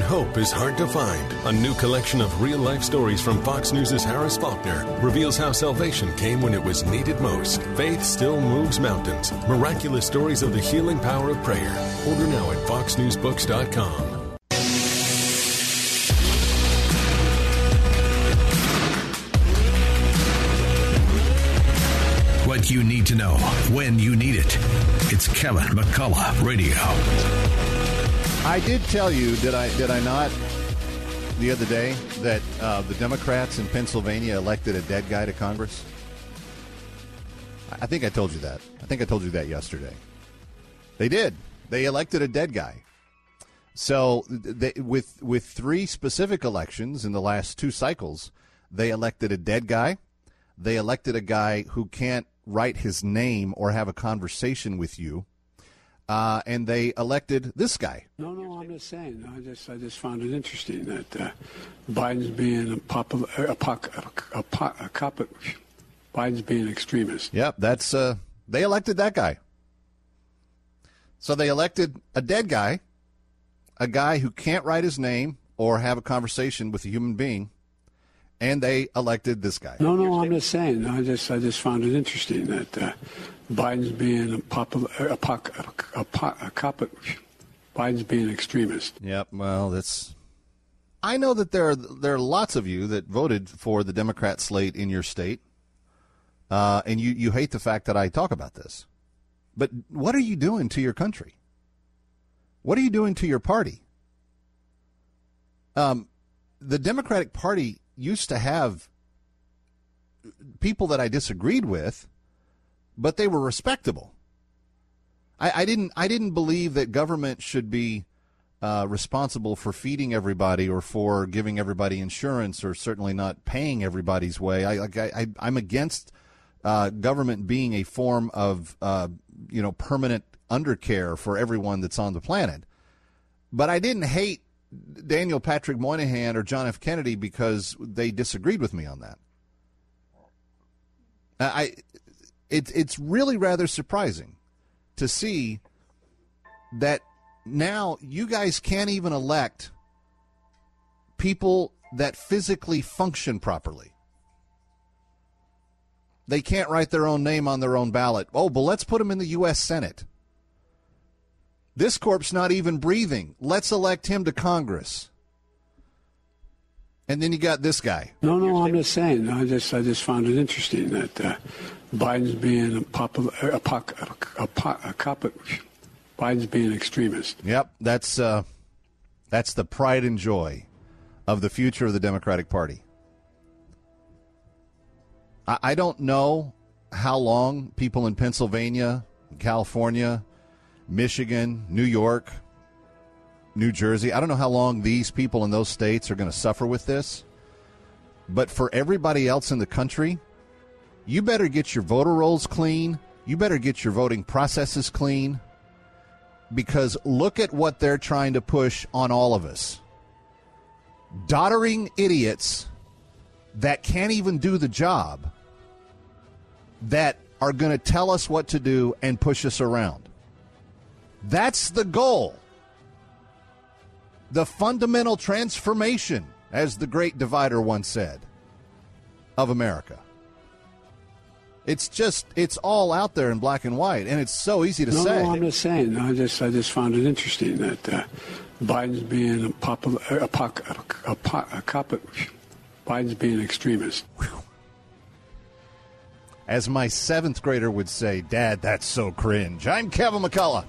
Hope is hard to find. A new collection of real life stories from Fox News' Harris Faulkner reveals how salvation came when it was needed most. Faith still moves mountains. Miraculous stories of the healing power of prayer. Order now at foxnewsbooks.com. What you need to know when you need it. It's Kevin McCullough Radio. I did tell you, did I? Did I not? The other day that uh, the Democrats in Pennsylvania elected a dead guy to Congress. I think I told you that. I think I told you that yesterday. They did. They elected a dead guy. So they, with with three specific elections in the last two cycles, they elected a dead guy. They elected a guy who can't write his name or have a conversation with you uh, and they elected this guy. No, no, I'm just saying. I just, I just found it interesting that uh, Biden's being a popular, a, a, a, a cop, Biden's being an extremist. Yep, that's uh, they elected that guy. So they elected a dead guy, a guy who can't write his name or have a conversation with a human being, and they elected this guy. No, no, I'm just saying. I just, I just found it interesting that uh, Biden's being a popular, a, a, a, a cop, Biden's being an extremist. Yep. Well, that's. I know that there are there are lots of you that voted for the Democrat slate in your state, uh, and you you hate the fact that I talk about this. But what are you doing to your country? What are you doing to your party? Um, the Democratic Party used to have people that I disagreed with, but they were respectable. I, I didn't I didn't believe that government should be uh, responsible for feeding everybody or for giving everybody insurance or certainly not paying everybody's way. I, like I, I am against uh, government being a form of uh, you know permanent undercare for everyone that's on the planet. But I didn't hate Daniel Patrick Moynihan or John F. Kennedy because they disagreed with me on that. I, it, it's really rather surprising to see that now you guys can't even elect people that physically function properly. They can't write their own name on their own ballot. Oh, but let's put them in the U.S. Senate. This corp's not even breathing. Let's elect him to Congress. And then you got this guy. No, no, I'm just saying. I just, I just found it interesting that uh, Biden's being a popular, a, a, a, a cop, Biden's being an extremist. Yep, that's uh, that's the pride and joy of the future of the Democratic Party. I, I don't know how long people in Pennsylvania, California, Michigan, New York, New Jersey. I don't know how long these people in those states are going to suffer with this. But for everybody else in the country, you better get your voter rolls clean. You better get your voting processes clean. Because look at what they're trying to push on all of us doddering idiots that can't even do the job that are going to tell us what to do and push us around. That's the goal. The fundamental transformation, as the great divider once said, of America. It's just it's all out there in black and white, and it's so easy to no, say. No, I'm just saying. I just I just found it interesting that uh, Biden's being a popular a, a, a, a cop. Biden's being an extremist. As my seventh grader would say, Dad, that's so cringe. I'm Kevin McCullough.